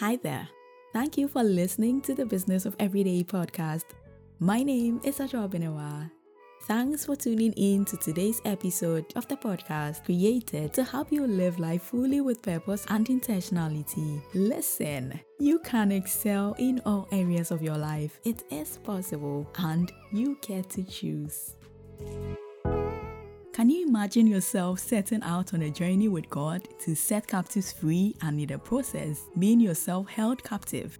Hi there. Thank you for listening to the Business of Everyday podcast. My name is Adwoa Benewaa. Thanks for tuning in to today's episode of the podcast created to help you live life fully with purpose and intentionality. Listen, you can excel in all areas of your life. It is possible and you get to choose. Can you imagine yourself setting out on a journey with God to set captives free and in the process being yourself held captive?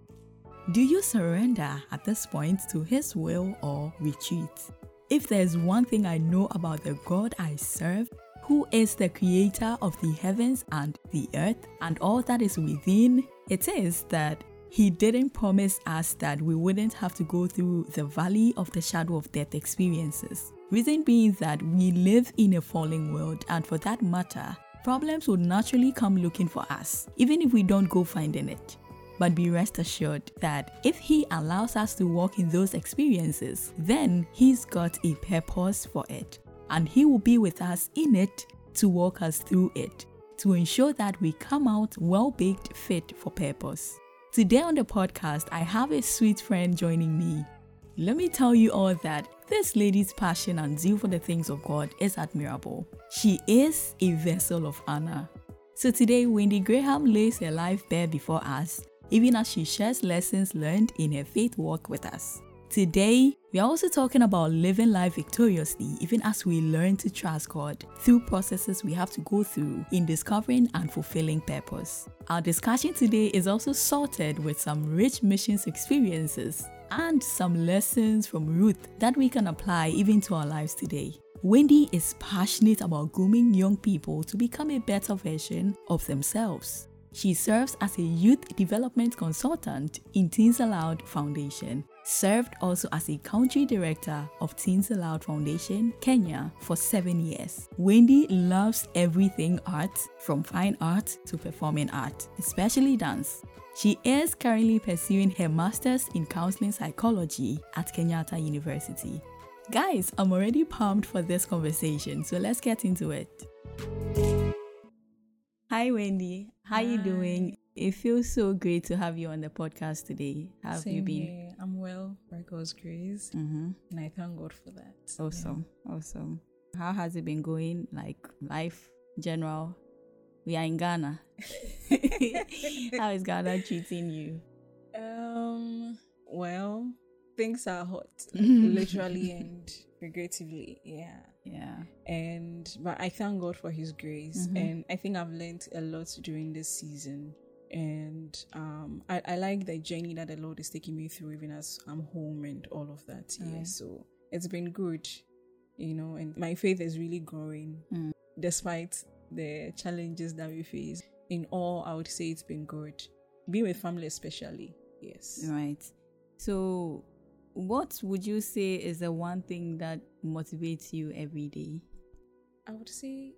Do you surrender at this point to His will or retreat? If there's one thing I know about the God I serve, who is the creator of the heavens and the earth and all that is within, it is that He didn't promise us that we wouldn't have to go through the valley of the shadow of death experiences. Reason being that we live in a falling world, and for that matter, problems would naturally come looking for us, even if we don't go finding it. But be rest assured that if He allows us to walk in those experiences, then He's got a purpose for it, and He will be with us in it to walk us through it, to ensure that we come out well baked, fit for purpose. Today on the podcast, I have a sweet friend joining me. Let me tell you all that this lady's passion and zeal for the things of God is admirable. She is a vessel of honor. So today, Wendy Graham lays her life bare before us, even as she shares lessons learned in her faith walk with us. Today, we are also talking about living life victoriously, even as we learn to trust God through processes we have to go through in discovering and fulfilling purpose. Our discussion today is also sorted with some rich missions experiences and some lessons from Ruth that we can apply even to our lives today. Wendy is passionate about grooming young people to become a better version of themselves. She serves as a youth development consultant in Teens Aloud Foundation, served also as a country director of Teens Aloud Foundation, Kenya, for seven years. Wendy loves everything art, from fine art to performing art, especially dance. She is currently pursuing her master's in counseling psychology at Kenyatta University. Guys, I'm already pumped for this conversation, so let's get into it. Hi Wendy, how Hi. you doing? It feels so great to have you on the podcast today. How have you been? here. I'm well by God's grace, Mm-hmm. and I thank God for that. Awesome, awesome. How has it been going? Like life, in general. We are in Ghana. How is Ghana treating you? Um. Well, things are hot, literally and figuratively. Yeah. Yeah. And but I thank God for His grace, Mhm. and I think I've learned a lot during this season. And um, I, I like the journey that the Lord is taking me through, even as I'm home and all of that. Yeah. Right. So it's been good, you know, and my faith is really growing Mm. despite the challenges that we face. In all, I would say it's been good. Being with family, especially. Yes. Right. So, what would you say is the one thing that motivates you every day? I would say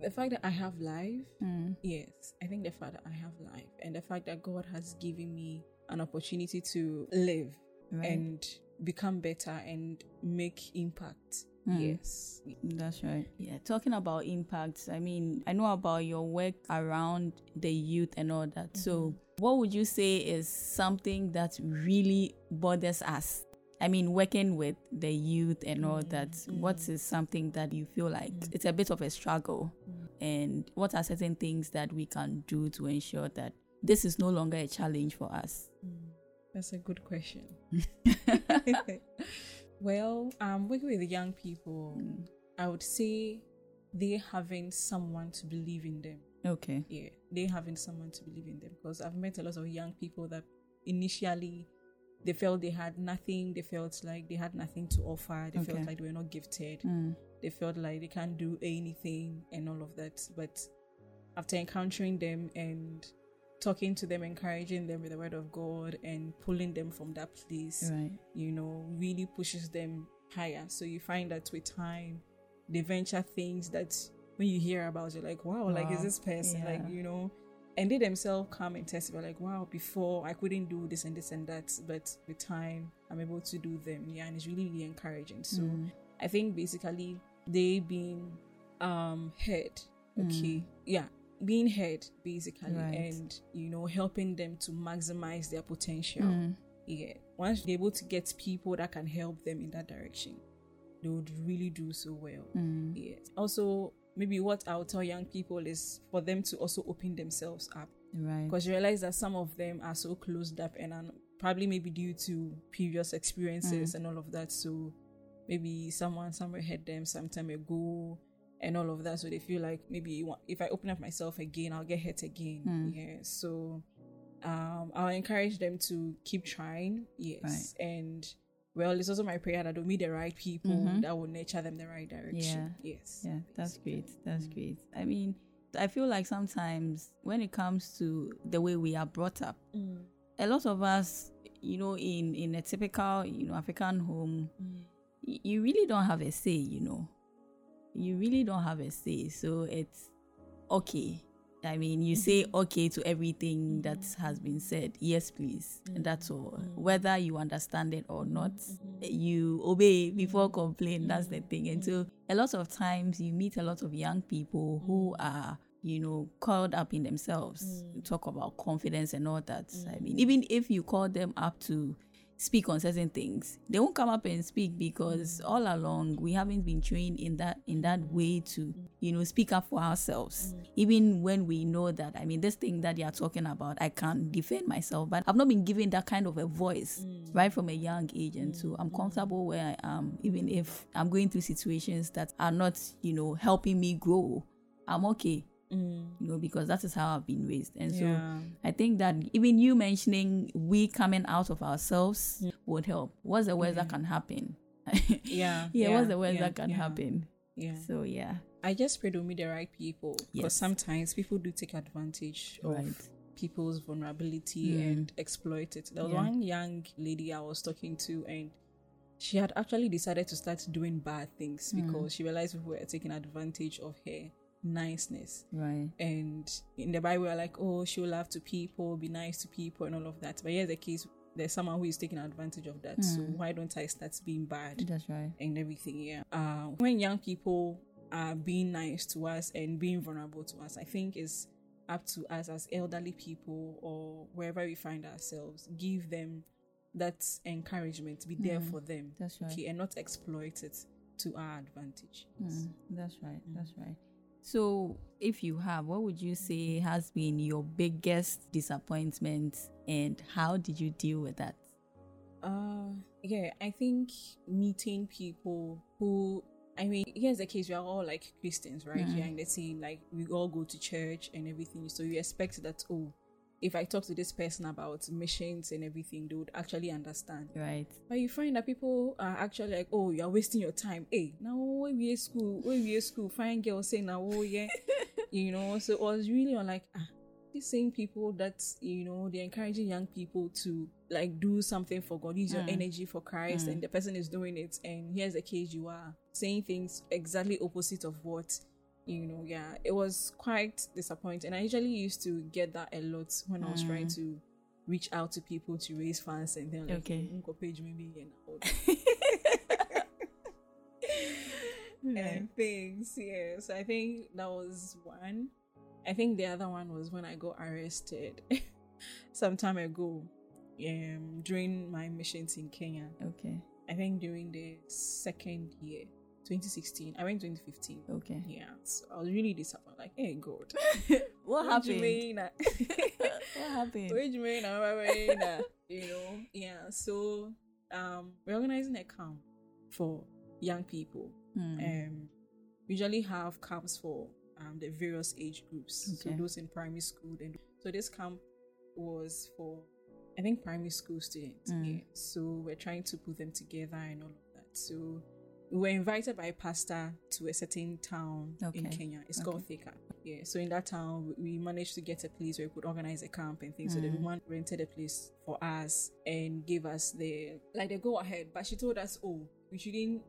the fact that I have life. Mm. Yes, I think the fact that I have life and the fact that God has given me an opportunity to live Right. and become better and make impact. Mm. Yes. That's right. Yeah, talking about impacts, I mean, I know about your work around the youth and all that. So, mm-hmm. what would you say is something that really bothers us? I mean, working with the youth and all mm-hmm. that, what mm-hmm. is something that you feel like mm. it's a bit of a struggle? Mm. And what are certain things that we can do to ensure that this is no longer a challenge for us? Mm. That's a good question. well, um, working with young people, I would say they having someone to believe in them. Okay. yeah, they having someone to believe in them because I've met a lot of young people that initially they felt they had nothing, they felt like they had nothing to offer, they Okay. felt like they were not gifted, Mm. they felt like they can't do anything and all of that. But after encountering them and talking to them, encouraging them with the word of God and pulling them from that place, Right. you know, really pushes them higher. So you find that with time, they venture things that when you hear about, you're like, wow, like is this person like you know? And they themselves come and testify, like, wow, before I couldn't do this and this and that, but with time, I'm able to do them. Yeah, and it's really, really encouraging. So Mm. I think basically they being um heard, okay, yeah, being heard basically Right. and you know helping them to maximize their potential Mm. yeah once they're able to get people that can help them in that direction they would really do so well Mm. yeah also maybe what i'll tell young people is for them to also open themselves up Right. because you realize that some of them are so closed up and are probably maybe due to previous experiences and all of that so maybe someone somewhere had them some time ago and all of that so they feel like maybe if i open up myself again i'll get hurt again yeah so um i'll encourage them to keep trying yes and well it's also my prayer that they'll meet the right people that will nurture them the right direction yes Yeah, that's great. That's great. I mean, I feel like sometimes when it comes to the way we are brought up, Mm. a lot of us, you know, in in a typical, you know, African home, Mm. y- you really don't have a say, you know. You really don't have a say. So it's okay. I mean, you say mm-hmm. okay to everything that mm-hmm. has been said. Yes, please. And that's all. Whether you understand it or not, you obey before complain. That's the thing. And so, a lot of times, you meet a lot of young people who are, you know, caught up in themselves. You talk about confidence and all that. I mean, mm. even if you call them up to speak on certain things. They won't come up and speak because all along we haven't been trained in that in that way to you know speak up for ourselves. Even when we know that i mean this thing that they are talking about i can defend myself but i've not been given that kind of a voice mm. right from a young age. And so i'm mm. comfortable where i am even if i'm going through situations that are not you know helping me grow. I'm okay Mm. you know because that is how i've been raised and so Yeah. I think that even you mentioning we coming out of ourselves mm. would help. What's the worst that mm-hmm. can happen? Yeah, yeah, yeah, what's the worst yeah, that can yeah. happen? yeah So yeah, I just pray to meet the right people because Yes. sometimes people do take advantage of people's vulnerability mm. and exploit it. There was Yeah. one young lady I was talking to, and she had actually decided to start doing bad things mm. because she realized people were taking advantage of her niceness. right. And in the Bible, we're like, oh, show love to people, be nice to people, and all of that. But here's the case there's someone who is taking advantage of that. So why don't I start being bad? That's right. and everything. Yeah. Uh, when young people are being nice to us and being vulnerable to us, I think it's up to us as elderly people or wherever we find ourselves, give them that encouragement, be there for them. That's right. Okay, and not exploit it to our advantage. Mm, that's right. That's right. So, if you have, what would you say has been your biggest disappointment, and how did you deal with that? Uh, yeah, I think meeting people who, I mean, here's the case: we are all like Christians, right? Here in the team, like we all go to church and everything. So you expect that, oh, if I talk to this person about missions and everything, they would actually understand. Right. But you find that people are actually like, oh, you are wasting your time. Hey, now when we school, when we school, find girls saying now, oh yeah, you know. So it was really on like, ah, these same people that you know they're encouraging young people to like do something for God, use your energy for Christ, and the person is doing it. And here's the case: you are saying things exactly opposite of what you know. Yeah, it was quite disappointing. I usually used to get that a lot when I was trying to reach out to people to raise funds and then like Okay. "Unko page maybe and all and things. Yeah, so I think that was one. I think the other one was when I got arrested some time ago, um, during my missions in Kenya. Okay. I think during the second year, 2016. I went 2015. Okay. Yeah, so I was really disappointed. Like, hey, God, What what do you happened? What happened? What do you mean? what do you mean? You know, yeah. So, um, we're organizing a camp for young people. Hmm. Um, we usually have camps for um the various age groups. Okay. So those in primary school. And so this camp was for, I think, primary school students. Mm. Yeah. So we're trying to put them together and all of that. So we were invited by a pastor to a certain town in Kenya. It's called Thika. Yeah. So in that town, we managed to get a place where we could organize a camp and things. So the Mm. woman rented a place for us and gave us the like the go ahead. But she told us, oh, we shouldn't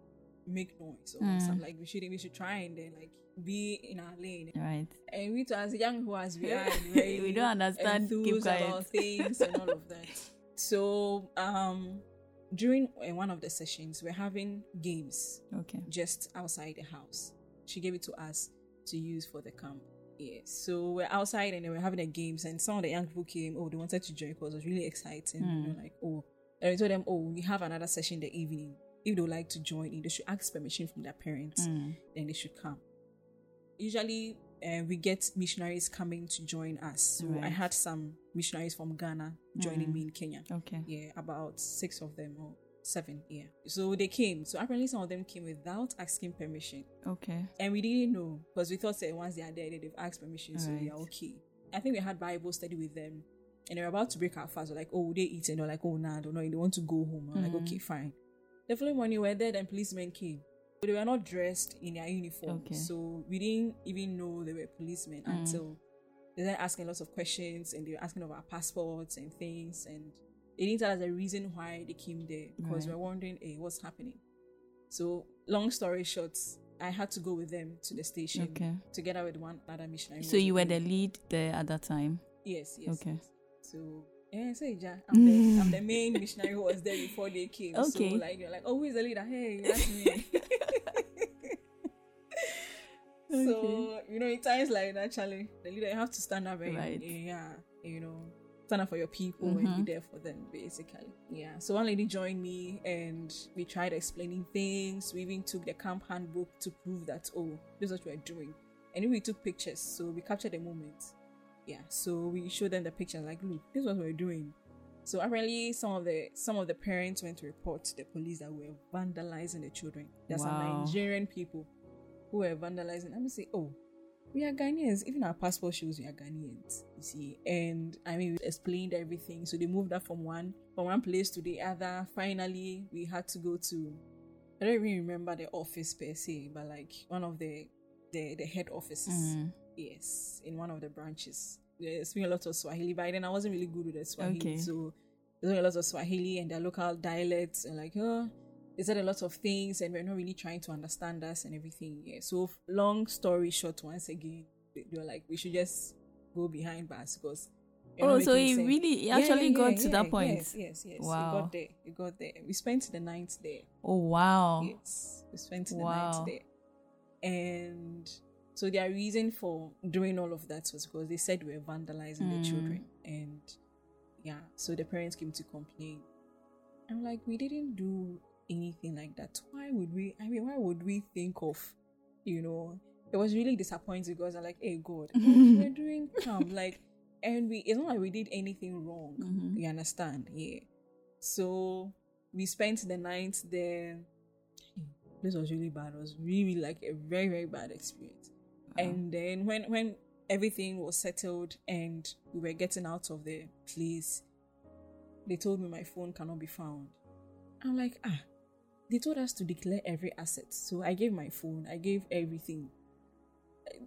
make noise or Mm. something like we shouldn't. We should try and then like be in our lane. Right. And we, too, as young who as we are, We don't understand, keep about things and all of that. So, um, during uh, one of the sessions, we're having games Okay. just outside the house. She gave it to us to use for the camp. Yeah, so we're outside and then we're having the games, and some of the young people came. Oh, they wanted to join because it was really exciting. You know, like oh, and we told them, oh, we have another session the evening. If they would like to join in, they should ask permission from their parents. Then they should come. Usually, uh, we get missionaries coming to join us. So I had some missionaries from Ghana joining me in Kenya. Okay. Yeah, about six of them or seven. Yeah. So they came. So apparently, some of them came without asking permission. Okay. And we didn't know because we thought that once they are there, they've asked permission, so we are okay. I think we had Bible study with them, and they were about to break our fast. We're like, oh, they eat, and they're like, oh, nah, I don't know. They want to go home. I'm like, okay, fine. The following morning, we were there, then policemen came. But they were not dressed in their uniform, Okay. so we didn't even know they were policemen mm. until they were asking lots of questions, and they were asking of our passports and things, and they didn't tell us the reason why they came there because we Right. were wondering, hey, what's happening? So, long story short, I had to go with them to the station Okay. together with one other missionary. So you were the lead there at that time. Yes, yes. Okay. yes. So yeah, say ja, I'm the I'm the main missionary who was there before they came. Okay. So like you're like, oh, who is the leader? Hey, that's me. So you know, in times like that, Charlie, the leader you have to stand up and Right. yeah, you know, stand up for your people and Mhm. be there for them, basically. Yeah. So one lady joined me and we tried explaining things. We even took the camp handbook to prove that oh, this is what we're doing. And we took pictures, so we captured the moment. Yeah. So we showed them the pictures, like, look, this is what we're doing. So apparently, some of the some of the parents went to report to the police that we were vandalizing the children. There's some Nigerian people who were vandalizing. I'm say, oh, we are Ghanaians. Even our passport shows we are Ghanaians. You see, and I mean, we explained everything. So they moved us from one from one place to the other. Finally, we had to go to. I don't even remember the office per se, but like one of the the, the head offices. Mhm. Yes, in one of the branches. They speak a lot of Swahili. By then, I wasn't really good with the Swahili, Okay. so there's a lot of Swahili and their local dialects, and like, oh, they said a lot of things, and we're not really trying to understand us and everything. Yeah. So, long story short, once again, they, were like, we should just go behind bars because. Oh, so it sense. really it actually yeah, got yeah, to yeah, that point. Yes, yes, yes. Wow. We got there. We got there. We spent the night there. Oh wow. Yes, we spent the Wow. night there. And so their reason for doing all of that was because they said we were vandalizing the hmm. children. And yeah, so the parents came to complain. I'm like, we didn't do anything like that. Why would we? I mean, why would we think of, you know, it was really disappointing because I'm like, hey, God, we're doing calm. Like, and we, it's not like we did anything wrong. Mhm. You understand? Yeah. So we spent the night there. This was really bad. It was really like a very, very bad experience. And then when when everything was settled and we were getting out of the place, they told me my phone cannot be found. I'm like, ah, they told us to declare every asset. So I gave my phone, I gave everything,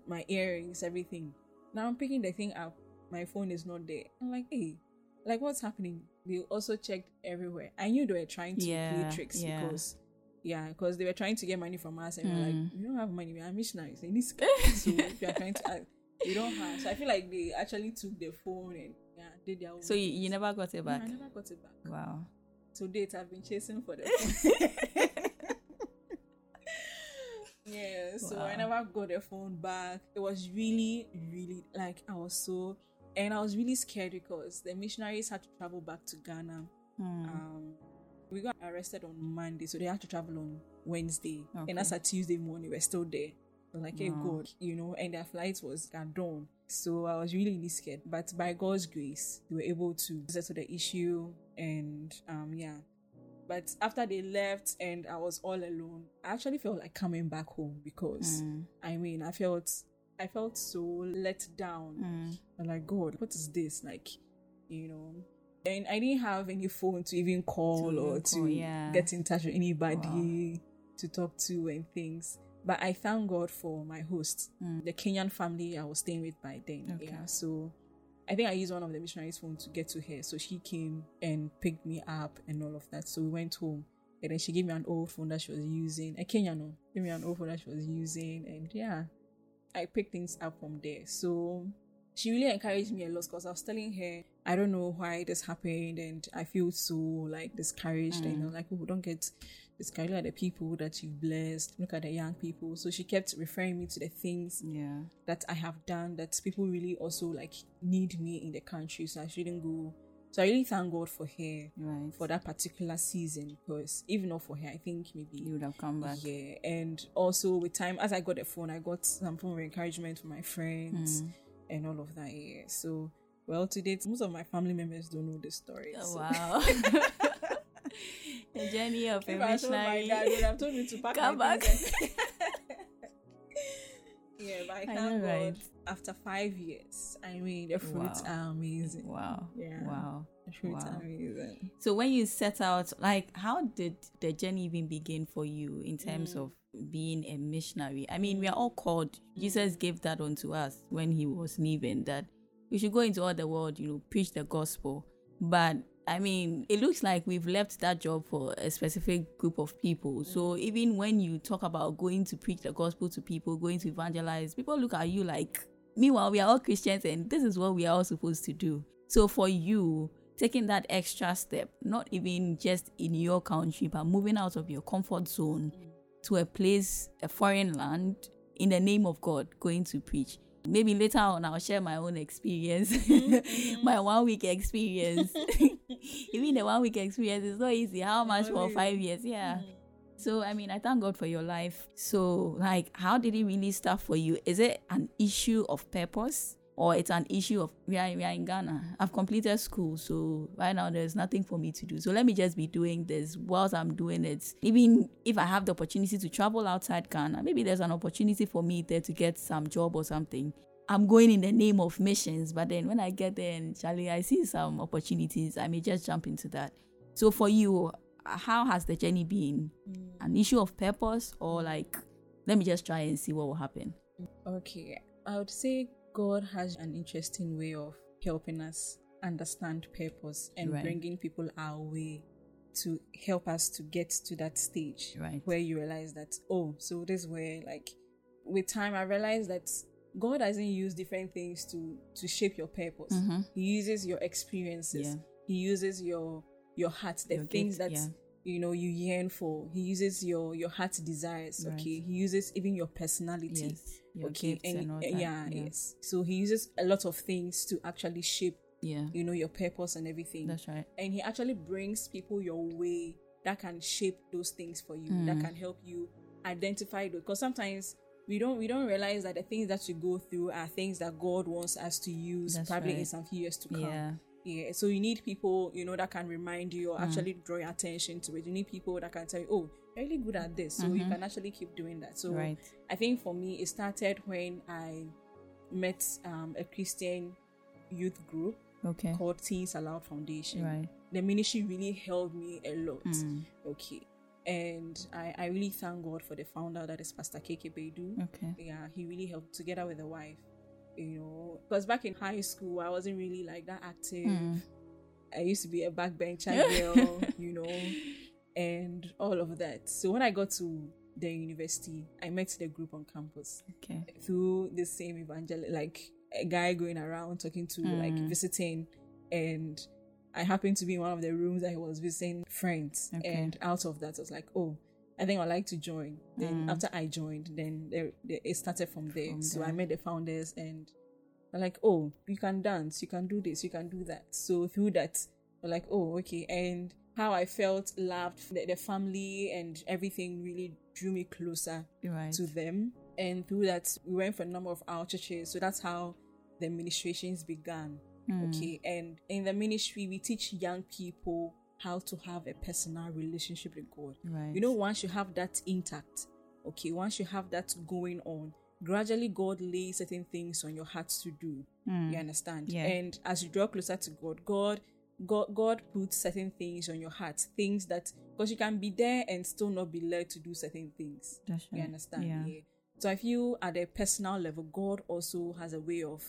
my earrings, everything. Now I'm picking the thing up, my phone is not there. I'm like, hey, like what's happening? They also checked everywhere. I knew they were trying to Yeah, play tricks yeah. because, yeah, because they were trying to get money from us, and we we're Mm. like, we don't have money. We are missionaries. They need so we are trying to. act. We don't have. So I feel like they actually took the phone and yeah, did their own. So you, you never got it No, back. I never got it back. Wow. To date, I've been chasing for the phone. yeah, so I never got the phone back. It was really, really like I was so, and I was really scared because the missionaries had to travel back to Ghana. Hmm. Um, we got arrested on Monday, so they had to travel on Wednesday, Okay. and that's a Tuesday morning. We're still there. Like, hey, Wow. God, you know, and their flight was at dawn. So I was really, really scared. But by God's grace, they were able to settle the issue. And um, yeah. But after they left and I was all alone, I actually felt like coming back home because Mm. I mean, I felt I felt so let down. Mm. I'm like, God, what is this? Like, you know. And I didn't have any phone to even call To or even to yeah. get in touch with anybody to talk to and things. But I thank God for my host, the Kenyan family I was staying with by then. Mm. Okay. Yeah. So I think I used one of the missionaries' phone to get to her. So she came and picked me up and all of that. So we went home. And then she gave me an old phone that she was using. A Kenyan one. Gave me an old phone that she was using. And yeah, I picked things up from there. So she really encouraged me a lot because I was telling her, I don't know why this happened and I feel so like discouraged and I'm like, oh, don't get basically look at the people that you've blessed, look at the young people. So she kept referring me to the things Yeah. that I have done that people really also like need me in the country. So I shouldn't go. So I really thank God for her Right. for that particular season because even not for her, I think maybe you would have come back. yeah. And also with time, as I got the phone, I got some form of encouragement from my friends Mm. and all of that. Yeah. So well, to date, most of my family members don't know the story. Oh, so- wow. the journey of a If I told my missionary. dad, would have told me to pack Come back. yeah, but I I thank know, God. right? After five years, I mean, the fruits Wow. are amazing. Wow. Yeah. Wow. The fruits Wow. are amazing. So when you set out, like, how did the journey even begin for you in terms Mm. of being a missionary? I mean, we are all called. Jesus gave that unto us when he was leaving that we should go into all the world, you know, preach the gospel. But I mean, it looks like we've left that job for a specific group of people. So even when you talk about going to preach the gospel to people, going to evangelize, people look at you like, meanwhile, we are all Christians and this is what we are all supposed to do. So for you, taking that extra step, not even just in your country, but moving out of your comfort zone to a place, a foreign land, in the name of God, going to preach. Maybe later on, I'll share my own experience, my mm-hmm. one week experience. even the one week experience is not easy. How much for five years? Yeah. So I mean, I thank God for your life. So like, how did it really start for you? Is it an issue of purpose? Or it's an issue of we are, we are in Ghana. I've completed school, so right now there's nothing for me to do. So let me just be doing this whilst I'm doing it. Even if I have the opportunity to travel outside Ghana, maybe there's an opportunity for me there to get some job or something. I'm going in the name of missions, but then when I get there and Charlie, I see some opportunities, I may just jump into that. So for you, how has the journey been? Mm. An issue of purpose or like, let me just try and see what will happen? Okay, I would say God has an interesting way of helping us understand purpose and Right. bringing people our way to help us to get to that stage Right. where you realize that oh, so this way, like with time I realized that God doesn't use different things to to shape your purpose. Mhm. He uses your experiences. Yeah. He uses your your heart, the Your things gifts, that yeah. you know you yearn for. He uses your your heart desires. Right. Okay. He uses even your personality Yes. Your okay and all that, yeah, yeah. yes so he uses a lot of things to actually shape Yeah. you know your purpose and everything That's right. and he actually brings people your way that can shape those things for you Mm. that can help you identify those because sometimes we don't we don't realize that the things that you go through are things that god wants us to use That's probably in some few years to come Yeah. yeah so you need people you know that can remind you or actually draw your attention to it you need people that can tell you oh you're really good at this so you can actually keep doing that so Right. I think for me, it started when I met um, a Christian youth group Okay. called Teens Aloud Foundation. Right. The ministry really helped me a lot. Mm. Okay. And I, I really thank God for the founder that is Pastor Keke Bedu. Okay. Yeah, he really helped together with the wife. You know, because back in high school, I wasn't really like that active. Mm. I used to be a backbencher girl, you know, and all of that. So when I got to the university, I met the group on campus Okay. through the same evangel like a guy going around talking to like Mm. visiting and I happened to be in one of the rooms that he was visiting friends Okay. and out of that I was like oh I think I'd like to join then Mm. after I joined then there, there, it started from there From so I met the founders and they're like oh you can dance you can do this you can do that so through that we're like oh okay and how I felt loved the, the family and everything really drew me closer Right. to them. And through that, we went for a number of our churches. So that's how the ministrations began. Mm. Okay. And in the ministry, we teach young people how to have a personal relationship with God. Right. You know, once you have that intact, okay, once you have that going on, gradually God lays certain things on your heart to do. Mm. You understand? Yeah. And as you draw closer to God, God God God puts certain things on your heart, things that because you can be there and still not be led to do certain things. That's You right. understand? Yeah. So I feel at a personal level, God also has a way of,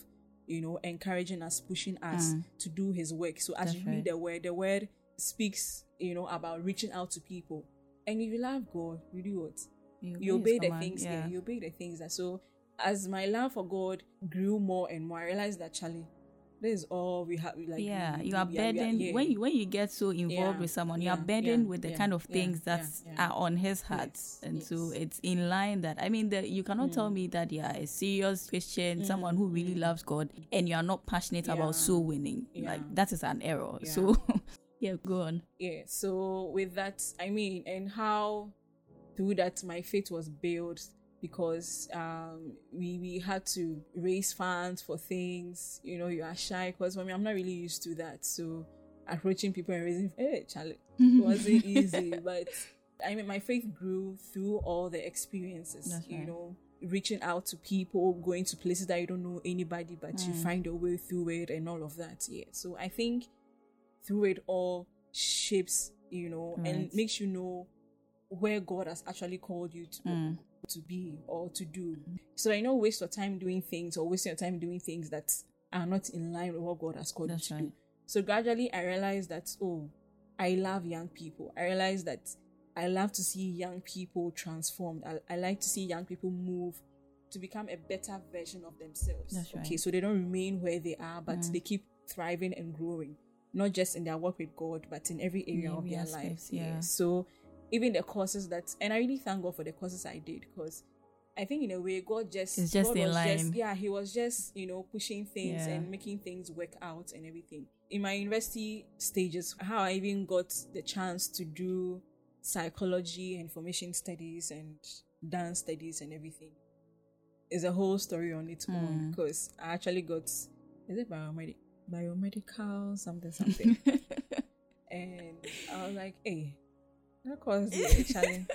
you know, encouraging us, pushing us Mm. to do His work. So as That's you read the word, the word speaks, you know, about reaching out to people. And if you love God, you do what? you obey the things yeah. you obey the things that so as my love for god grew more and more i realized that charlie this is all we have like yeah you are burdened yeah. when you when you get so involved Yeah, with someone you yeah, are burdened yeah, with the yeah, kind of yeah, things that yeah, yeah. are on his heart Yes, and so yes. Mm. it's in line that i mean the, you cannot tell me that you are a serious christian someone who really loves god and you are not passionate Yeah. about soul winning Yeah. like that is an error Yeah. so yeah go on yeah so with that i mean and how through that my faith was built because um we we had to raise funds for things you know you are shy because for me i'm not really used to that so approaching people and raising hey charlie it wasn't easy but i mean my faith grew through all the experiences That's you right. know reaching out to people going to places that you don't know anybody but you Mm. find your way through it and all of that yeah so i think through it all shapes you know and makes you know where god has actually called you to Mm. To be or to do. So i know waste your time doing things or wasting your time doing things that are not in line with what god has called That's you to do. so gradually i realized that oh i love young people. I realized that i love to see young people transformed. I, I like to see young people move to become a better version of themselves. That's okay right. so they don't remain where they are but Mm. they keep thriving and growing. Not just in their work with god but in every area of every their lives yeah. so even the courses that and i really thank god for the courses i did because I think in a way God just It's just God in line. yeah, he was just, you know, pushing things Yeah. and making things work out and everything. In my university stages, how I even got the chance to do psychology, and information studies and dance studies and everything is a whole story on its own Mm. because I actually got is it biomedic biomedical something something and I was like, hey, course is actually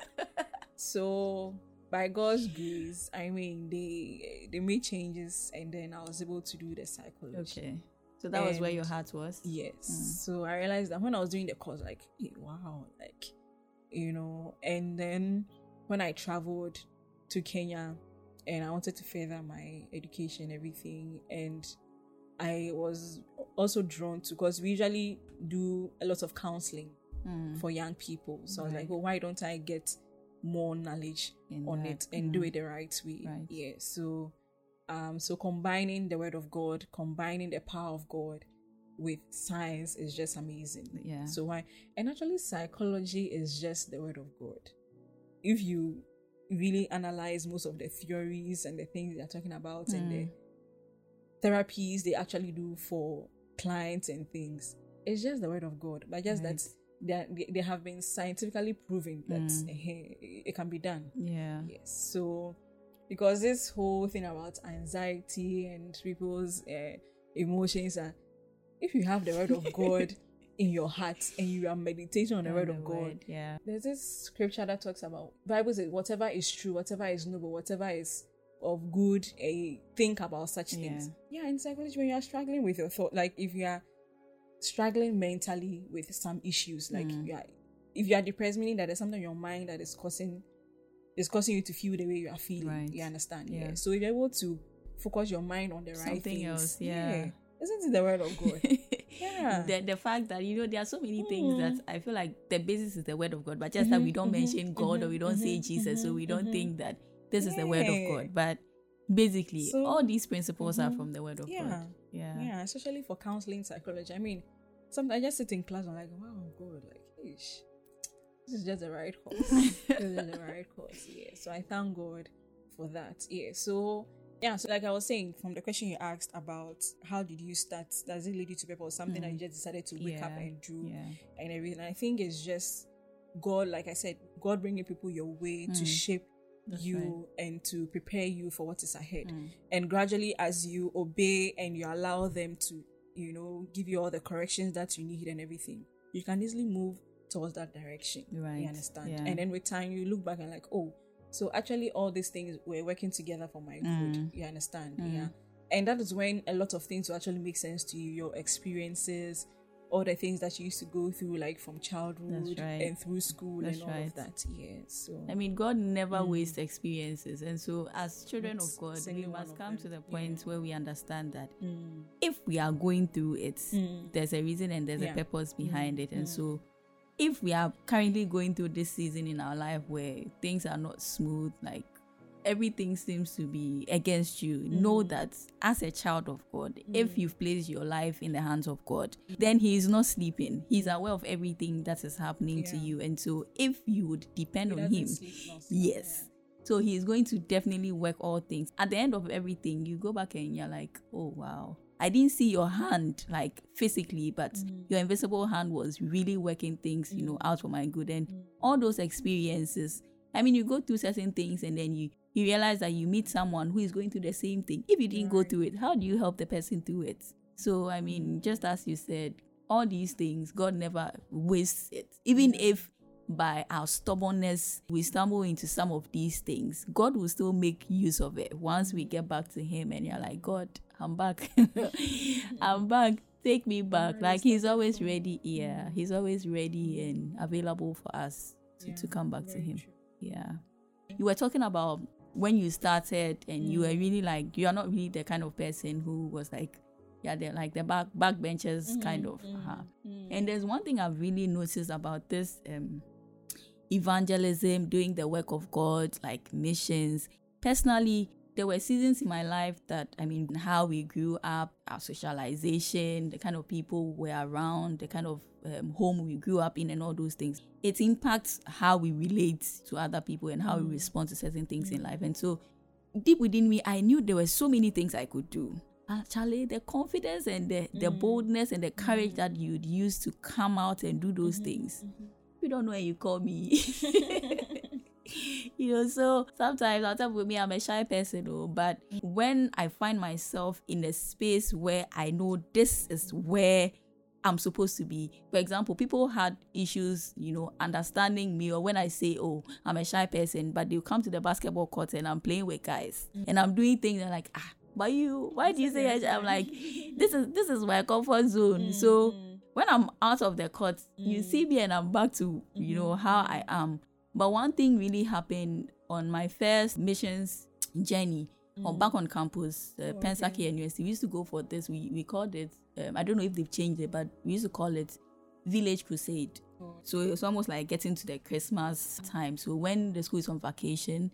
so by God's grace, I mean they they made changes and then I was able to do the psychology. okay so that was where your heart was Yes. Mm. So I realized that when I was doing the course, like, hey, wow, like, you know, and then when I traveled to Kenya and I wanted to further my education, everything, and I was also drawn to because we usually do a lot of counseling Mm. for young people. So I was like, well, why don't I get more knowledge In on that, it and do mm. it the right way? Right. Yeah. So, um, so combining the word of God, combining the power of God with science is just amazing. yeah So why? And actually, psychology is just the word of God. If you really analyze most of the theories and the things they're talking about and the Mm. therapies they actually do for clients and things, it's just the word of God. But just Right. that they, they have been scientifically proven that Mm. eh, it can be done. yeah Yes. So, because this whole thing about anxiety and people's uh, emotions, are, if you have the word of God in your heart and you are meditating on the word the of God, yeah there's this scripture that talks about Bible says whatever is true, whatever is noble, whatever is of good, uh, think about such things. Yeah, in psychology, when you are struggling with your thought, like if you are struggling mentally with some issues, like Mm. you are, if you are depressed, meaning that there's something in your mind that is causing is causing you to feel the way you are feeling. Right. You understand? Yeah. Yeah. So if you're able to focus your mind on the right Something things, else, yeah. Isn't it the word of God? Yeah. the, the fact that you know there are so many things Mm. that I feel like the basis is the word of God, but just that we don't mhm, mention God or we don't say mhm, Jesus, so mhm, we don't mhm. think that this is the word of God. But basically, So- all these principles are Mhm. from the word of Yeah. God. Yeah. yeah, especially for counseling psychology. I mean, sometimes I just sit in class and I'm like, wow, God, like, ish, this is just the right course. this is the right course. Yeah. So I thank God for that. Yeah. So yeah, so like I was saying, from the question you asked about how did you start, does it lead you to purpose? Something that you just decided to wake up Mm. And do Yeah. and everything. I think it's just God, like I said, God bringing people your way to Mm. shape That's you and to prepare you for what is ahead. Mm. And gradually, as you obey and you allow them to, you know, give you all the corrections that you need and everything, you can easily move towards that direction. Right, You understand? yeah. And then with time, you look back and like, oh, so actually, all these things were working together for my Mm. good. You understand? Mm. Yeah. And that is when a lot of things will actually make sense to you. Your experiences, all the things that you used to go through, like from childhood right. and through school That's and all right. of that. Yeah. So I mean, God never wastes experiences. And so, as children That's of God, we must come to the point Yeah. where we understand that Mm. if we are going through it, Mm. there's a reason and there's Yeah. a purpose behind it. And mm. so, if we are currently going through this season in our life where things are not smooth, like everything seems to be against you, mm. know that as a child of God, mm. if you've placed your life in the hands of God, then He is not sleeping. He's mm. aware of everything that is happening to you. And so, if you would depend He on Him, sleep nor slumber. yes. So he is going to definitely work all things. At the end of everything, you go back and you're like, oh wow. I didn't see your hand like physically, but your invisible hand was really working things, you know, out for my good. And all those experiences, I mean, you go through certain things and then you you realize that you meet someone who is going through the same thing. If you didn't go through it, how do you help the person through it? So I mean, just as you said, all these things, God never wastes it. Even if by our stubbornness we stumble into some of these things, God will still make use of it once we get back to Him and you're like, God, I'm back. I'm back. Take me back. Like He's always ready. Yeah. He's always ready and available for us to, to come back to Him. Yeah. You were talking about when you started and you were really like you are not really the kind of person who was like yeah, they're like the back backbenchers kind of. uh-huh. And there's one thing I've really noticed about this um evangelism, doing the work of God, like missions. Personally, there were seasons in my life that I mean, how we grew up, our socialization, the kind of people we were around, the kind of um, home we grew up in, and all those things. It impacts how we relate to other people and how we mm. respond to certain things in mm. life. And so, deep within me, I knew there were so many things I could do. Actually, the confidence and the, the mm. boldness and the courage that you'd use to come out and do those mm-hmm. things. Mm-hmm. You don't know when you call me. you know, so sometimes I'll tell me I'm a shy person, oh, but when I find myself in a space where I know this is where I'm supposed to be. For example, people had issues, you know, understanding me or when I say, oh, I'm a shy person, but they'll come to the basketball court and I'm playing with guys mm. and I'm doing things they're like, ah, but you, why do you say I'm shy?" I'm like, this is this is my comfort zone. So mm-hmm. when I'm out of the court, you mm. see me and I'm back to, you know, mm-hmm. how I am. But one thing really happened on my first missions journey or back on campus, uh, Pensake University. We used to go for this. We we called it. Um, I don't know if they've changed it, but we used to call it Village Crusade. So it was almost like getting to the Christmas time. So when the school is on vacation,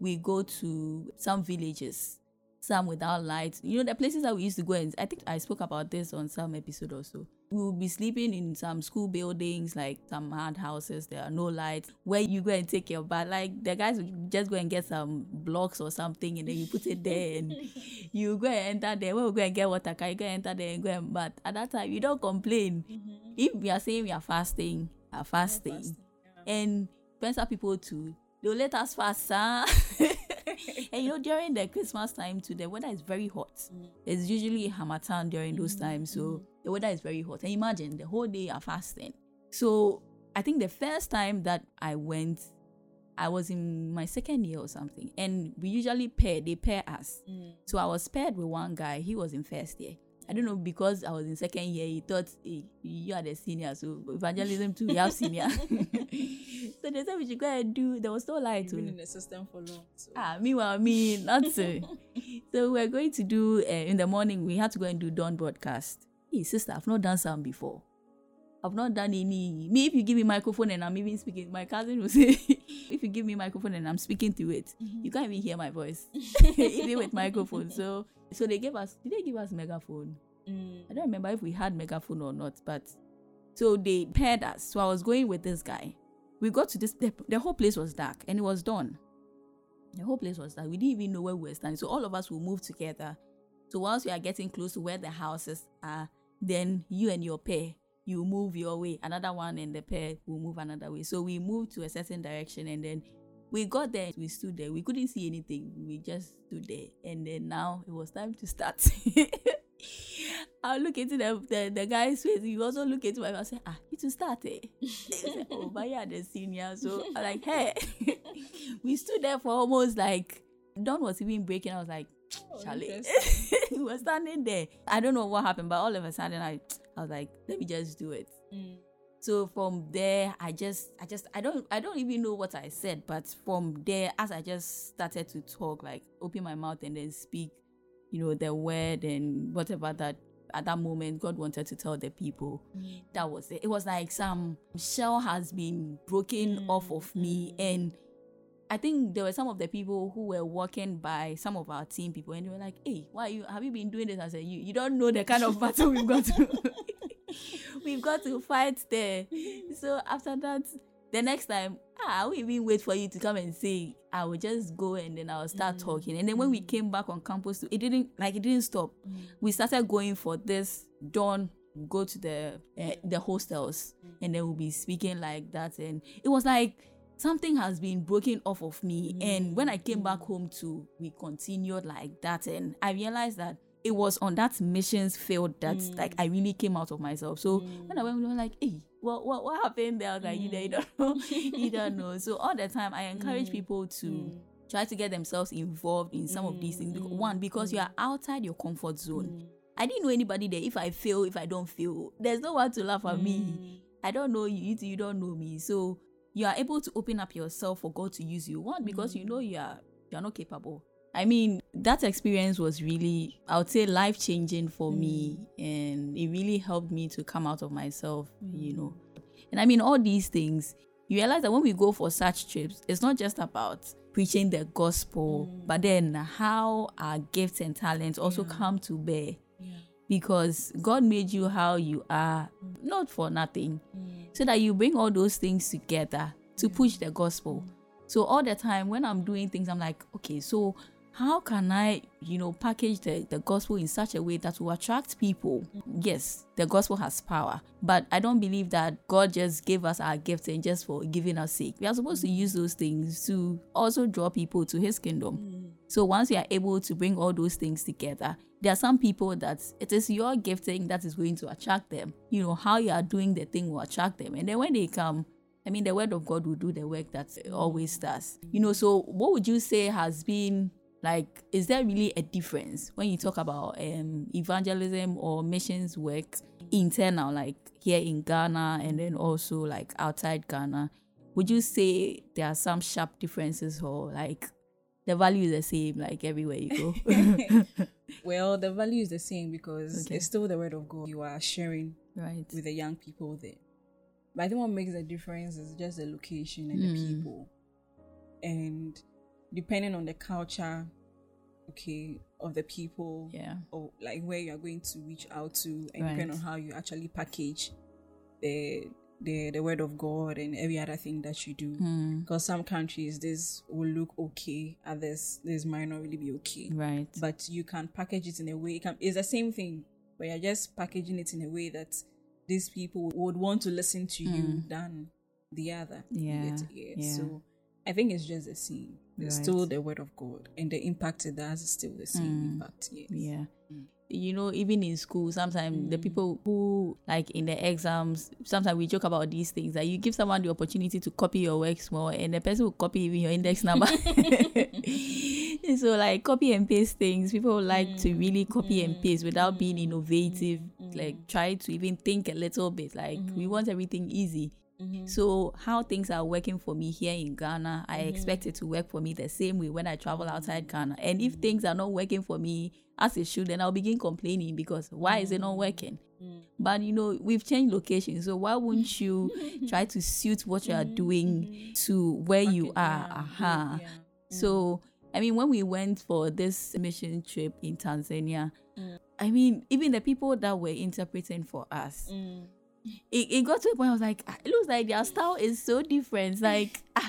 we go to some villages, some without lights. You know, the places that we used to go and I think I spoke about this on some episode also. We will be sleeping in some school buildings, like some hard houses. There are no lights. Where you go and take your bath, like the guys will just go and get some blocks or something, and then you put it there, and you go and enter there. When we go and get water, can you go and enter there and go and bath? At that time, you don't complain. Mm-hmm. If we are saying we are fasting, are fasting, fasting, and Spencer people too, they'll let us fast, huh? and you know, during the Christmas time too, the weather is very hot. Mm. It's usually Harmattan during those mm. times, so mm. the weather is very hot. And imagine the whole day are fasting. So I think the first time that I went, I was in my second year or something, and we usually pair. They pair us. So I was paired with one guy. He was in first year. I don't know because I was in second year. He thought hey, you are the senior, so evangelism too. We have senior. so they said we should go and do. There was no light. You've been in the system for long. So. Ah, meanwhile, me not so. so we're going to do uh, in the morning. We had to go and do dawn broadcast. Hey, sister, I've not done some before. I've not done any. Me, if you give me microphone and I'm even speaking, my cousin will say, if you give me microphone and I'm speaking to it, you can't even hear my voice, even with microphone. So, so they gave us. Did they give us megaphone? Mm. I don't remember if we had megaphone or not, but so they paired us. So I was going with this guy. We got to this, the, the whole place was dark and it was done The whole place was dark. We didn't even know where we were standing. So all of us will move together. So once we are getting close to where the houses are, then you and your pair, you move your way. Another one and the pair will move another way. So we moved to a certain direction and then we got there, we stood there. We couldn't see anything. We just stood there. And then now it was time to start. I'll look into the, the, the guy's face. He also look into my and say, ah, it will start eh? Said, oh, but yeah, the senior. So I'm like, hey. we stood there for almost like, dawn was even breaking. I was like, Oh, Charlie. we were standing there. I don't know what happened, but all of a sudden I, I was like, let me just do it. Mm. So from there, I just, I just, I don't, I don't even know what I said, but from there, as I just started to talk, like open my mouth and then speak, you know, the word and whatever that at that moment God wanted to tell the people. Mm. That was it. It was like some shell has been broken mm. off of me, mm. and I think there were some of the people who were walking by some of our team people, and they were like, "Hey, why you have you been doing this?" I said, "You you don't know the kind of battle we've got to we've got to fight there." So after that, the next time, ah, I will even wait for you to come and say. I would just go and then I'll start mm. talking. And then when we came back on campus, it didn't like it didn't stop. Mm. We started going for this dawn go to the uh, the hostels and then we'll be speaking like that and it was like something has been broken off of me mm. and when i came back home too we continued like that and i realized that it was on that missions field that mm. like i really came out of myself so mm. when i went we were like hey what, what what happened there i was like you, you don't know you don't know so all the time i encourage mm. people to mm. try to get themselves involved in some of these things one because you are outside your comfort zone I didn't know anybody there. If I fail, if I don't fail, there's no one to laugh at mm. me. I don't know you, you don't know me. So you are able to open up yourself for God to use you. One, because mm. you know you are you are not capable. I mean, that experience was really, I would say, life changing for mm. me, and it really helped me to come out of myself, you know. And I mean, all these things, you realize that when we go for such trips, it's not just about preaching the gospel, mm. but then how our gifts and talents also yeah. come to bear because God made you how you are, not for nothing, so that you bring all those things together to push the gospel. So all the time when I'm doing things, I'm like, okay, so how can I, you know, package the, the gospel in such a way that will attract people? Yes, the gospel has power, but I don't believe that God just gave us our gifts and just for giving us sake. We are supposed to use those things to also draw people to his kingdom. So once we are able to bring all those things together, there are some people that it is your gifting that is going to attract them. You know, how you are doing the thing will attract them. And then when they come, I mean, the word of God will do the work that always does. You know, so what would you say has been like, is there really a difference when you talk about um, evangelism or missions work internal, like here in Ghana and then also like outside Ghana? Would you say there are some sharp differences or like the value is the same like everywhere you go? well, the value is the same because okay. it's still the word of God you are sharing right with the young people there. But I think what makes the difference is just the location and mm. the people. And depending on the culture, okay, of the people, yeah, or like where you are going to reach out to, and right. depending on how you actually package the the the word of God and every other thing that you do. Hmm. Because mm. some countries this will look okay, others this might not really be okay. Right. But you can package it in a way. It can, it's the same thing, but you're just packaging it in a way that these people would want to listen to mm. you hmm. than the other. Yeah. yeah. So I think it's just the same. It's right. still the word of God, and the impact it has is still the same mm. impact. Yes. Yeah. Mm you know, even in school, sometimes mm. the people who like in the exams, sometimes we joke about these things that you give someone the opportunity to copy your works more, and the person will copy even your index number. so like copy and paste things, people like mm. to really copy mm. and paste without being mm. innovative. Mm. Like try to even think a little bit. Like we mm-hmm. want everything easy. Mm-hmm. So how things are working for me here in Ghana, I mm-hmm. expect it to work for me the same way when I travel outside Ghana. And if things are not working for me as it should, then I'll begin complaining because why is it not working? Mm. But you know, we've changed location, so why wouldn't you try to suit what you are doing mm-hmm. to where you are? Yeah, uh-huh. Yeah. So I mean, when we went for this mission trip in Tanzania, mm. I mean, even the people that were interpreting for us, mm it, it got to a point I was like, ah, it looks like their style is so different. Like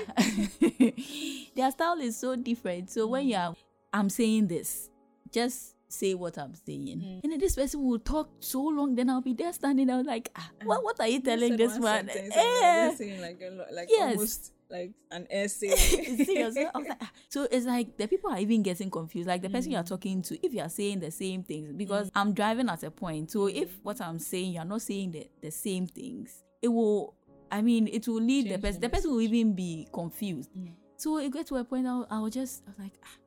their style is so different. So when you're I'm saying this, just say what I'm saying. Mm. And then this person will talk so long, then I'll be there standing there like, ah, what, what are you telling this one? Eh. Like, like yes. almost like an essay. Like, ah. so it's like the people are even getting confused. Like the person mm. you're talking to, if you're saying the same things, because mm. I'm driving at a point. So if mm. what I'm saying, you're not saying the, the same things, it will, I mean, it will lead Change the person, the person will even be confused. Mm. So it got to a point I, I was just, I was like, ah,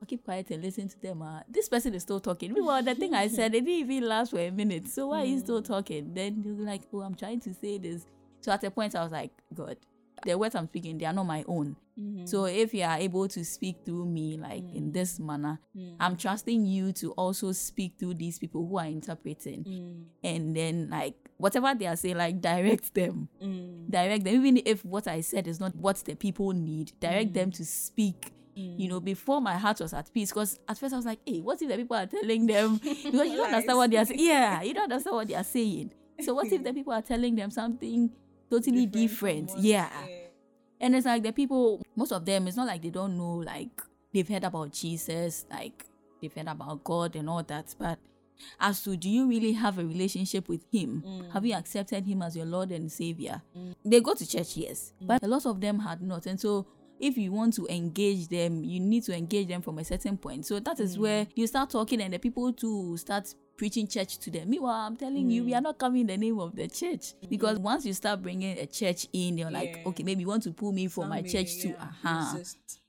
I'll keep quiet and listen to them. Uh, this person is still talking. Meanwhile, the thing I said, it didn't even last for a minute. So why mm. are you still talking? Then you're like, oh, I'm trying to say this. So at a point, I was like, God, the words I'm speaking, they are not my own. Mhm. So if you are able to speak through me, like in this manner, Mm. I'm trusting you to also speak through these people who are interpreting. Mm. And then, like, whatever they are saying, like, direct them. Mm. Direct them. Even if what I said is not what the people need, direct them to speak. You know, mm. before my heart was at peace, because at first I was like, "Hey, what if the people are telling them?" Because you don't understand what they are saying. Yeah, you don't understand what they are saying. So what if the people are telling them something totally different? what- Yeah. And it's like the people, most of them, it's not like they don't know, like they've heard about Jesus, like they've heard about God and all that. But as to do you really have a relationship with Him? Mm. Have you accepted Him as your Lord and Savior? Mm. They go to church, yes, but a lot of them had not. And so if you want to engage them, you need to engage them from a certain point. So that is where mm. you start talking, and the people too start preaching church to them. Meanwhile, I'm telling you, we are mm. not coming in the name of the church because mm. once you start bringing a church in, you're like, Yeah. okay, maybe you want to pull me from my Some may, church too. yeah, Uh-huh.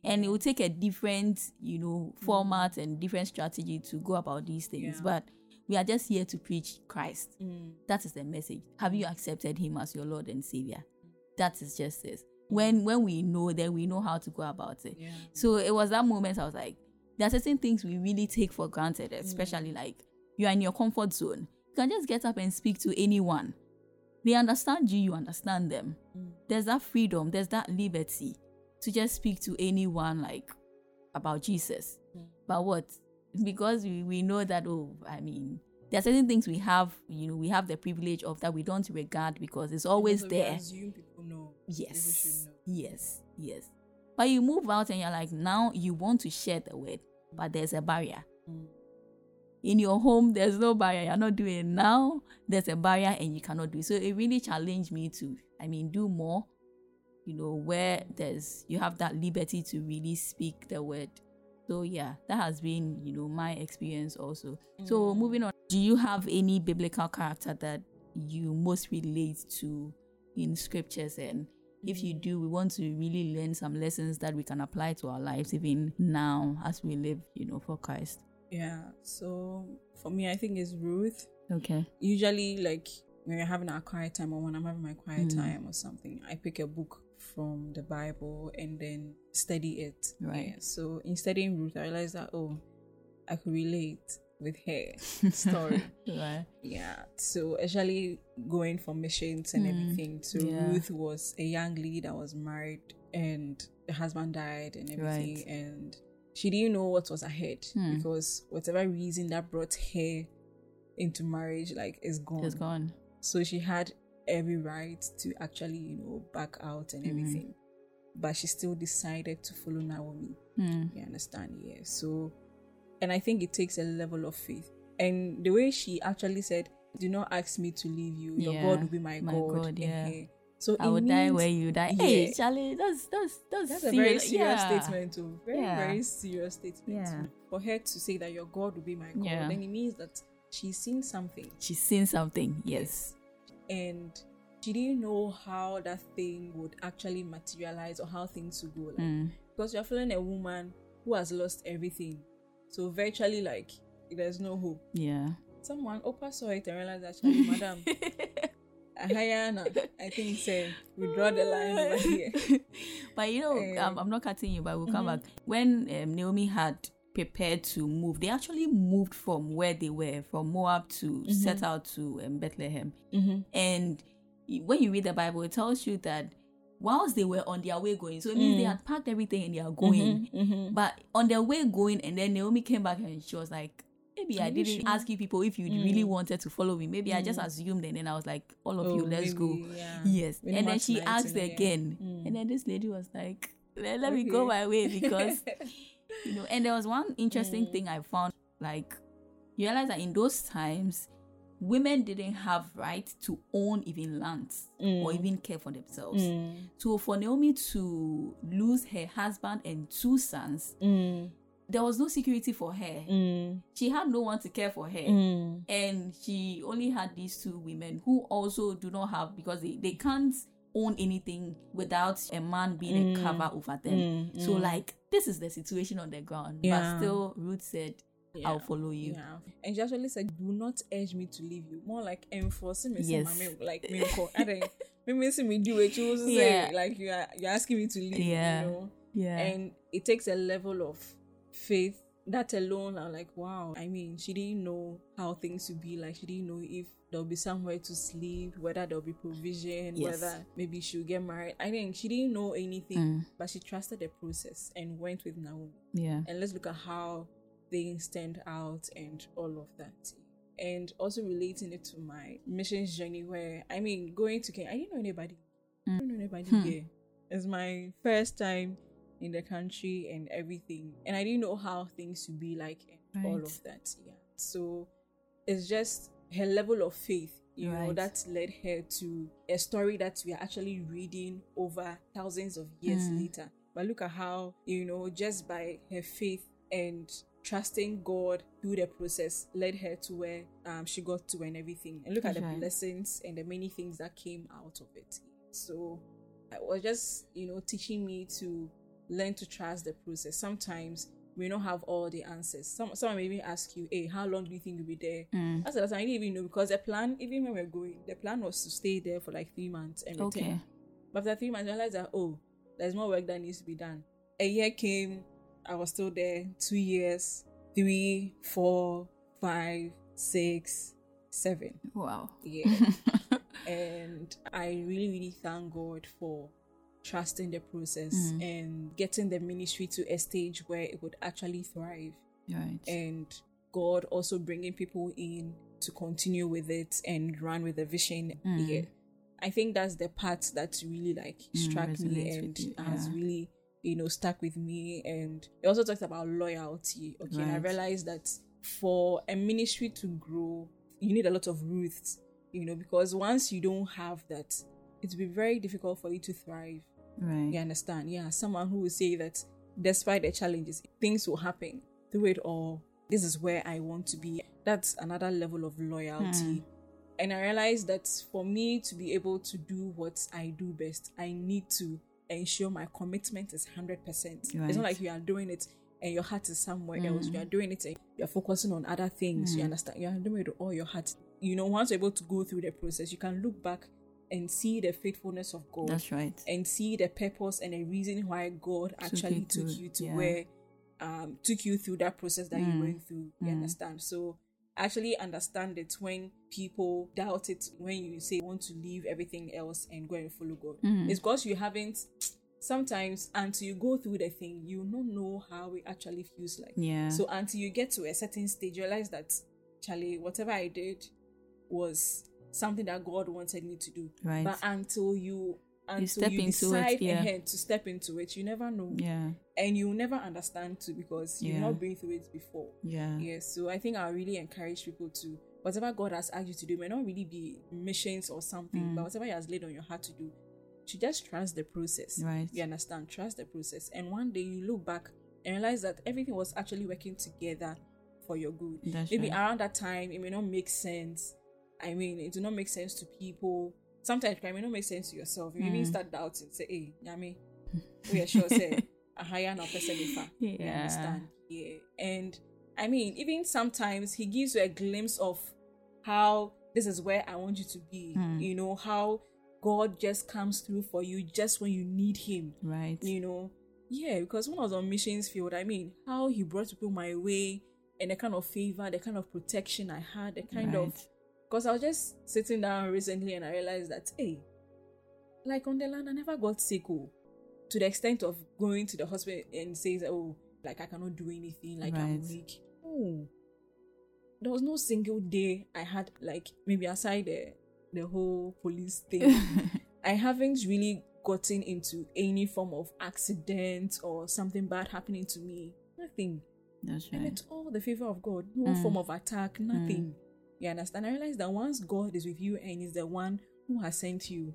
And it will take a different, you know, format and different strategy to go about these things. Yeah. But we are just here to preach Christ. Mm. That is the message. Have you accepted him as your Lord and Savior? That is just this. When when we know, then we know how to go about it. Yeah. So it was that moment I was like, there are certain things we really take for granted, especially like you are in your comfort zone. You can just get up and speak to anyone. They understand you, you understand them. Mm. There's that freedom, there's that liberty to just speak to anyone like about Jesus. Mm. But what? Because we, we know that, oh, I mean, there are certain things we have, you know, we have the privilege of that we don't regard because it's always Because there. Know. Yes. know. Yes. Yes. But you move out and you're like, now you want to share the word, but there's a barrier. Mm. In your home, there's no barrier. You're not doing it now. There's a barrier and you cannot do it. So it really challenged me to, I mean, do more, you know, where there's, you have that liberty to really speak the word. So yeah, that has been, you know, my experience also. So moving on, do you have any biblical character that you most relate to in scriptures and if you do, we want to really learn some lessons that we can apply to our lives even now as we live, you know, for Christ. Yeah. So for me, I think it's Ruth. Okay. Usually, like when we're having our quiet time or when I'm having my quiet Mm. time or something, I pick a book from the Bible and then study it. Right. Yeah. So in studying Ruth, I realized that oh, I could relate with her story. Right. Yeah. So actually going for missions and Mm, everything. So yeah. Ruth was a young lady that was married and the husband died and everything Right. and she didn't know what was ahead Hmm. because whatever reason that brought her into marriage like is gone. It's gone. So she had every right to actually, you know, back out and Mm-hmm. everything. But she still decided to follow Naomi. Hmm. You understand? Yeah. So, and I think it takes a level of faith. And the way she actually said, "Do not ask me to leave you. Your Yeah, God will be my, my God." God, yeah. So I will die where you die. Hey, Yeah. Charlie, that's that's that's, That's a very serious. Yeah. statement, too. Very, Yeah. very serious statement. Yeah. For her to say that your God will be my God, Yeah. then it means that she's seen something She's seen something. Yes. and she didn't know how that thing would actually materialize or how things would go. Like, Mm. because you're feeling a woman who has lost everything, so virtually like there's no hope. Yeah. Someone Oprah saw it and realized actually, madam, Ahayana, I think say we draw the line over here. but you know, Eh. um, I'm not cutting you, but we'll come back. When um, Naomi had prepared to move, they actually moved from where they were, from Moab to set out to um, Bethlehem. Mm-hmm. And when you read the Bible, it tells you that whilst they were on their way going, so it means they had packed everything and they are going. Mm-hmm. But on their way going, and then Naomi came back and she was like, Maybe I Are didn't sure? ask you people if you really wanted to follow me. Maybe I just assumed, and then I was like, All of you, let's go. Oh, Yeah. Yes. Really and then she asked again. Mm. And then this lady was like, let, let me go my way because, you know, and there was one interesting Mm. thing I found like, you realize that in those times, women didn't have right to own even lands or Mm. even care for themselves. Mm. So for Naomi to lose her husband and two sons, Mm. there was no security for her. Mm. She had no one to care for her Mm. and she only had these two women who also do not have because they, they can't own anything without a man being a Mm. cover over them so like this is the situation on the ground Yeah. but still ruth said i'll follow you Yeah. And she actually said, Do not urge me to leave you. More like enforcing me. Yes. Yes. Like, me, I don't- maybe see me do it. You also Yeah. say like you are you're asking me to leave. Yeah. You know. Yeah. And it takes a level of faith. That alone, I'm like, wow. I mean, she didn't know how things would be like. She didn't know if there'll be somewhere to sleep, whether there'll be provision, Yes. whether maybe she'll get married. I think she didn't know anything, Mm. but she trusted the process and went with Naomi. yeah. And let's look at how things stand out and all of that. And also relating it to my missions journey, where I mean, going to Kenya, I didn't know anybody. I didn't know anybody Hmm. here. It's my first time in the country and everything, and I didn't know how things would be like and all of that. Yeah. So it's just her level of faith, you know, that led her to a story that we are actually reading over thousands of years Mm. later. But look at how, you know, just by her faith and trusting God through the process led her to where um, she got to and everything. And look at the blessings and the many things that came out of it. So it was just, you know, teaching me to learn to trust the process. Sometimes we don't have all the answers. Some someone may even ask you, hey, how long do you think you'll be there? Mm. That's the last time I didn't even know because the plan, even when we we're going, the plan was to stay there for like three months and return. Okay. But after three months, I realized that oh, there's more work that needs to be done. A year came, I was still there. Two years, three, four, five, six, seven. Wow. Yeah. and I really, really thank God for trusting the process Mm. and getting the ministry to a stage where it would actually thrive Right. and God also bringing people in to continue with it and run with the vision. Mm. Yeah, I think that's the part that really like Mm, struck me and you, has really you know stuck with me. And it also talks about loyalty. Okay, and I realized that for a ministry to grow, you need a lot of roots. You know, because once you don't have that, it will be very difficult for you to thrive. Right. You understand? Yeah, someone who will say that despite the challenges, things will happen through it all. This is where I want to be. That's another level of loyalty. Hmm. And I realized that for me to be able to do what I do best, I need to ensure my commitment is 100%. It's not like you are doing it and your heart is somewhere else. You are doing it and you're focusing on other things. You understand? You are doing it with all your heart. You know, once you're able to go through the process, you can look back and see the faithfulness of God That's right. and see the purpose and the reason why God actually you took to- you to yeah. where um took you through that process that you Mm. went through. You understand? So actually understand it when people doubt it when you say you want to leave everything else and go and follow God. Mm. It's because you haven't sometimes until you go through the thing, you don't know how it actually feels like. Yeah. So until you get to a certain stage, you realize that Charlie, whatever I did was something that God wanted me to do. Right. But until you until you, step into it, decide yeah. ahead to step into it, you never know. yeah. And you'll never understand too because you've Yeah. not been through it before. Yeah. Yeah. So I think I really encourage people to whatever God has asked you to do may not really be missions or something, Mm. but whatever He has laid on your heart to do, to just trust the process. Right. You understand? Trust the process. And one day you look back and realize that everything was actually working together for your good. That's Maybe right. around that time it may not make sense. I mean, it do not make sense to people. Sometimes it may not make sense to yourself. You Mm. even start doubting, say, hey, Yami, we are sure say a higher now person You Yeah. understand? Yeah. And I mean, even sometimes he gives you a glimpse of how this is where I want you to be. Hmm. You know, how God just comes through for you just when you need him Right. you know yeah because when i was on missions field i mean how he brought people my way and the kind of favor the kind of protection i had the kind of because i was just sitting down recently and i realized that hey like on the land i never got sick oh, to the extent of going to the hospital and saying oh like i cannot do anything like i'm weak oh there was no single day i had like maybe aside the the whole police thing I haven't really gotten into any form of accident or something bad happening to me. Nothing. That's right. And it's all the favor of God. No Mm. form of attack, nothing. You understand? I realize that once God is with you and is the one who has sent you,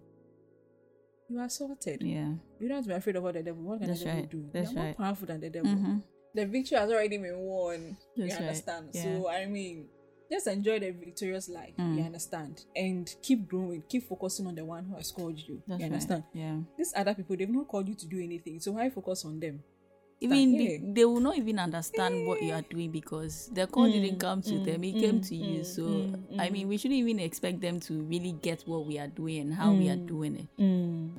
you are sorted. Yeah. You don't have to be afraid of what the devil. What can That's the devil right. do? That's You're more powerful than the devil. Mm-hmm. The victory has already been won. That's you right. understand? Yeah. So I mean, just enjoy the victorious life. Mm. You understand? And keep growing. Keep focusing on the one who has called you. That's you right. understand? Yeah. these other people they've not called you to do anything so why focus on them even yeah. they, will not even understand what you are doing because the call Mm, didn't come to mm, them. It mm, came to you. Mm, so i mean we shouldn't even expect them to really get what we are doing and how we are Mm. doing it.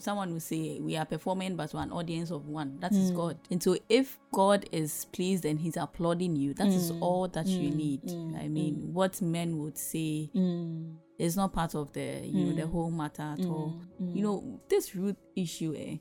someone will say we are performing but to an audience of one. That Mm. is god. And so if god is pleased and he's applauding you that is Mm. all that you need. i mean what men would say is not part of the you know the whole matter at all. You know this Ruth issue eh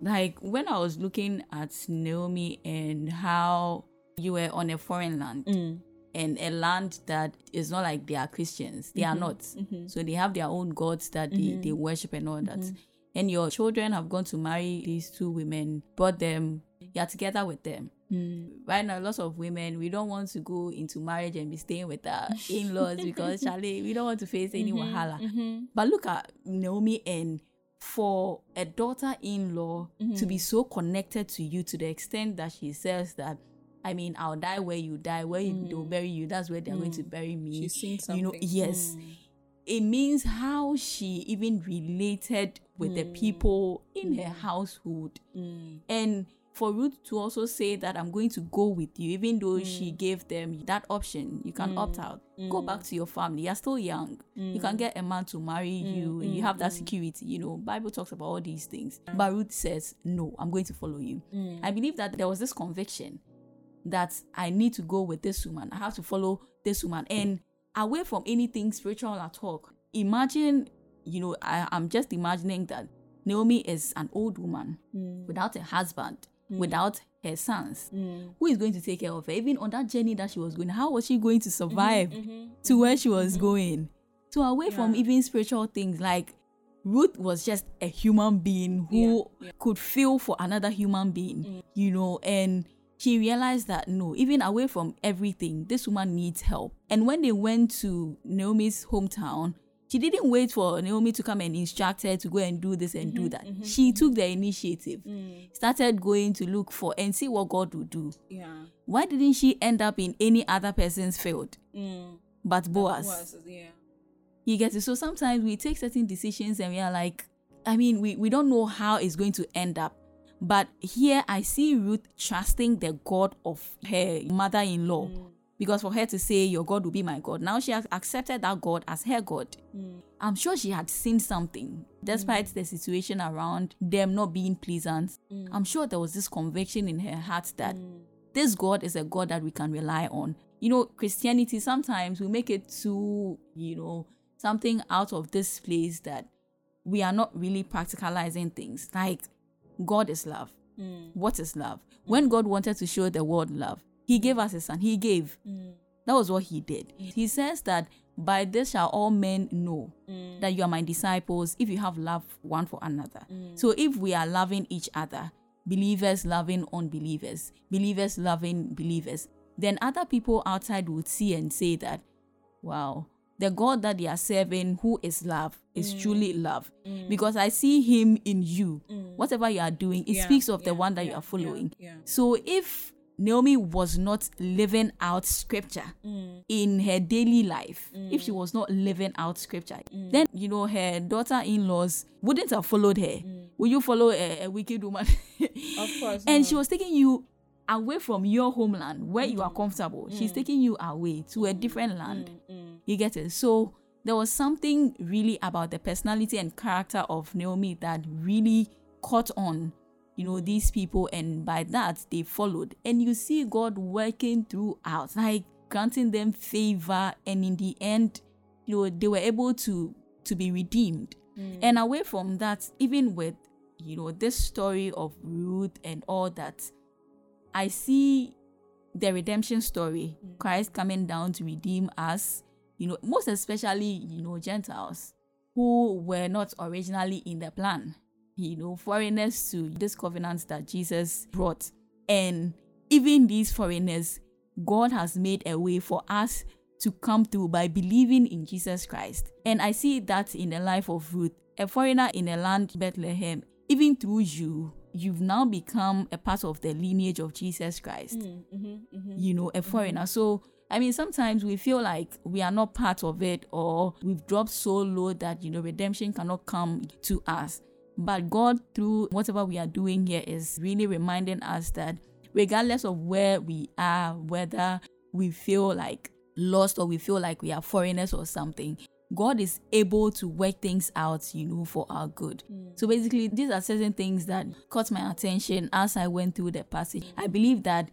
like when I was looking at Naomi and how you were on a foreign land mm. and a land that is not like they are Christians, they are mm-hmm. not. Mm-hmm. So they have their own gods that they, they mm-hmm. worship and all that. And your children have gone to marry these two women, brought them, you're together with them. Mm. Right now, lots of women, we don't want to go into marriage and be staying with our in laws because, Charlie, we don't want to face any wahala. But look at Naomi and for a daughter-in-law to be so connected to you to the extent that she says that I mean, I'll die where you die, where you, they'll bury you. That's where they're going to bury me. You know, yes. It means how she even related with the people in her household. And for Ruth to also say that I'm going to go with you, even though she mm. gave them that option, you can mm. opt out. Go mm. back to your family. You're still young. You can get a man to marry you. and You have that security. You know, Bible talks about all these things. But Ruth says, No, I'm going to follow you. I believe that there was this conviction that I need to go with this woman. I have to follow this woman. And away from anything spiritual at all, imagine, you know, I, I'm just imagining that Naomi is an old woman without a husband, Mm. without her sons. Mm. Who is going to take care of her? Even on that journey that she was going, how was she going to mm-hmm, survive mm-hmm, to where she was mm-hmm. going? So away from even spiritual things like Ruth was just a human being who could feel for another human being, mm. you know, and she realized that no, even away from everything, this woman needs help. And when they went to Naomi's hometown, she didn't wait for Naomi to come and instruct her to go and do this and do mm-hmm, that. Mm-hmm, she mm-hmm. took the initiative, mm. started going to look for and see what God would do. Yeah. Why didn't she end up in any other person's field mm. but Boaz? Was yeah. You get it? So sometimes we take certain decisions and we are like, I mean, we, we don't know how it's going to end up. But here I see Ruth trusting the God of her mother in law. Mm. Because for her to say, Your God will be my God, now she has accepted that God as her God. Hmm. I'm sure she had seen something, despite hmm. the situation around them not being pleasant. Hmm. I'm sure there was this conviction in her heart that this God is a God that we can rely on. You know, Christianity sometimes we make it too, you know, something out of this place that we are not really practicalizing things. Like, God is love. What is love? When God wanted to show the world love, He gave us His Son. He gave. Mm. That was what He did. Mm. He says that by this shall all men know mm. that you are my disciples if you have love one for another. So if we are loving each other, believers loving unbelievers, believers loving believers, then other people outside would see and say that, wow, the God that they are serving, who is love, is truly love. Because I see Him in you. Whatever you are doing, it Yeah, speaks of the one that yeah, you are following. yeah, yeah. So if Naomi was not living out scripture mm. in her daily life, mm. if she was not living out scripture, mm. then you know her daughter-in-laws wouldn't have followed her. Will you follow a, a wicked woman? Of course. and no. she was taking you away from your homeland where you are comfortable. She's taking you away to a different land. You get it? So there was something really about the personality and character of Naomi that really caught on, you know, these people, and by that they followed. And you see God working throughout, like granting them favor, and in the end, you know, they were able to to be redeemed. Mm. And away from that, even with you know this story of Ruth and all that, I see the redemption story, mm. Christ coming down to redeem us, you know, most especially, you know, Gentiles who were not originally in the plan, you know, foreigners to this covenant that Jesus brought. And even these foreigners, God has made a way for us to come through by believing in Jesus Christ. And I see that in the life of Ruth, a foreigner in a land, Bethlehem, even through you, you've now become a part of the lineage of Jesus Christ. Mm, mm-hmm, mm-hmm. You know, a foreigner. Mm-hmm. So, I mean, sometimes we feel like we are not part of it or we've dropped so low that, you know, redemption cannot come to us. But God, through whatever we are doing here, is really reminding us that regardless of where we are, whether we feel like lost or we feel like we are foreigners or something, God is able to work things out, you know, for our good. Mm. So basically, these are certain things that caught my attention as I went through the passage. I believe that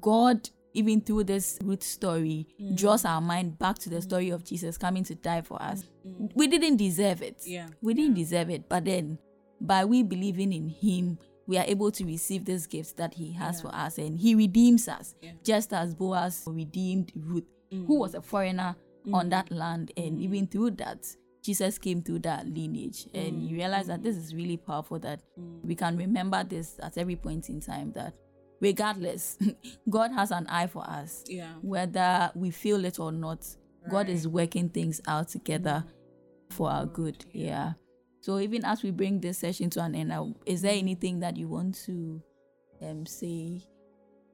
God, even through this Ruth story, mm. draws our mind back to the mm. story of Jesus coming to die for us. Mm. We didn't deserve it. Yeah. We didn't yeah. deserve it. But then, by we believing in Him, we are able to receive this gift that He has yeah. for us, and He redeems us, yeah. just as Boaz redeemed Ruth, who mm. was a foreigner mm. on that mm. land. And mm. even through that, Jesus came through that lineage. And you realize that this is really powerful that we can remember this at every point in time that regardless, God has an eye for us. Yeah. Whether we feel it or not, right. God is working things out together for our good. Yeah. So even as we bring this session to an end, uh, is there anything that you want to um say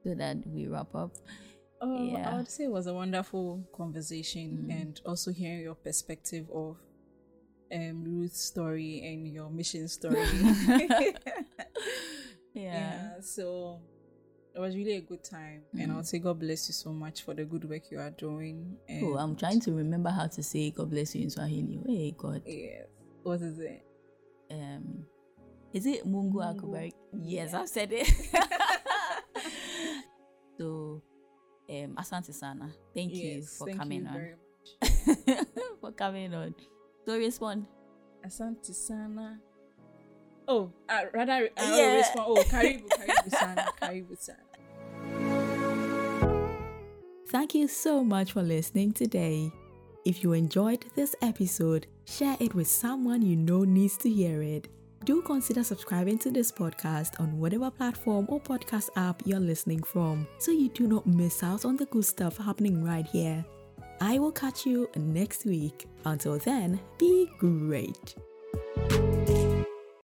so that we wrap up? Oh, yeah. I would say it was a wonderful conversation mm. and also hearing your perspective of um, Ruth's story and your mission story. yeah. yeah. So it was really a good time. Mm. And I would say God bless you so much for the good work you are doing. oh, I'm trying to remember how to say God bless you in Swahili. Hey, God. Yes. What is it? Um, is it Mungu, Mungu. akubariki? Yes, I've said it. so um, Asante Sana. Thank yes, you for thank coming you on. for coming on. So respond. Asante Sana. Oh, uh, rather, uh, yeah. respond. Oh, Karibu, Karibu Sana, Karibu Sana. Thank you so much for listening today. If you enjoyed this episode, share it with someone you know needs to hear it do consider subscribing to this podcast on whatever platform or podcast app you're listening from so you do not miss out on the good stuff happening right here. I will catch you next week. Until then, be great.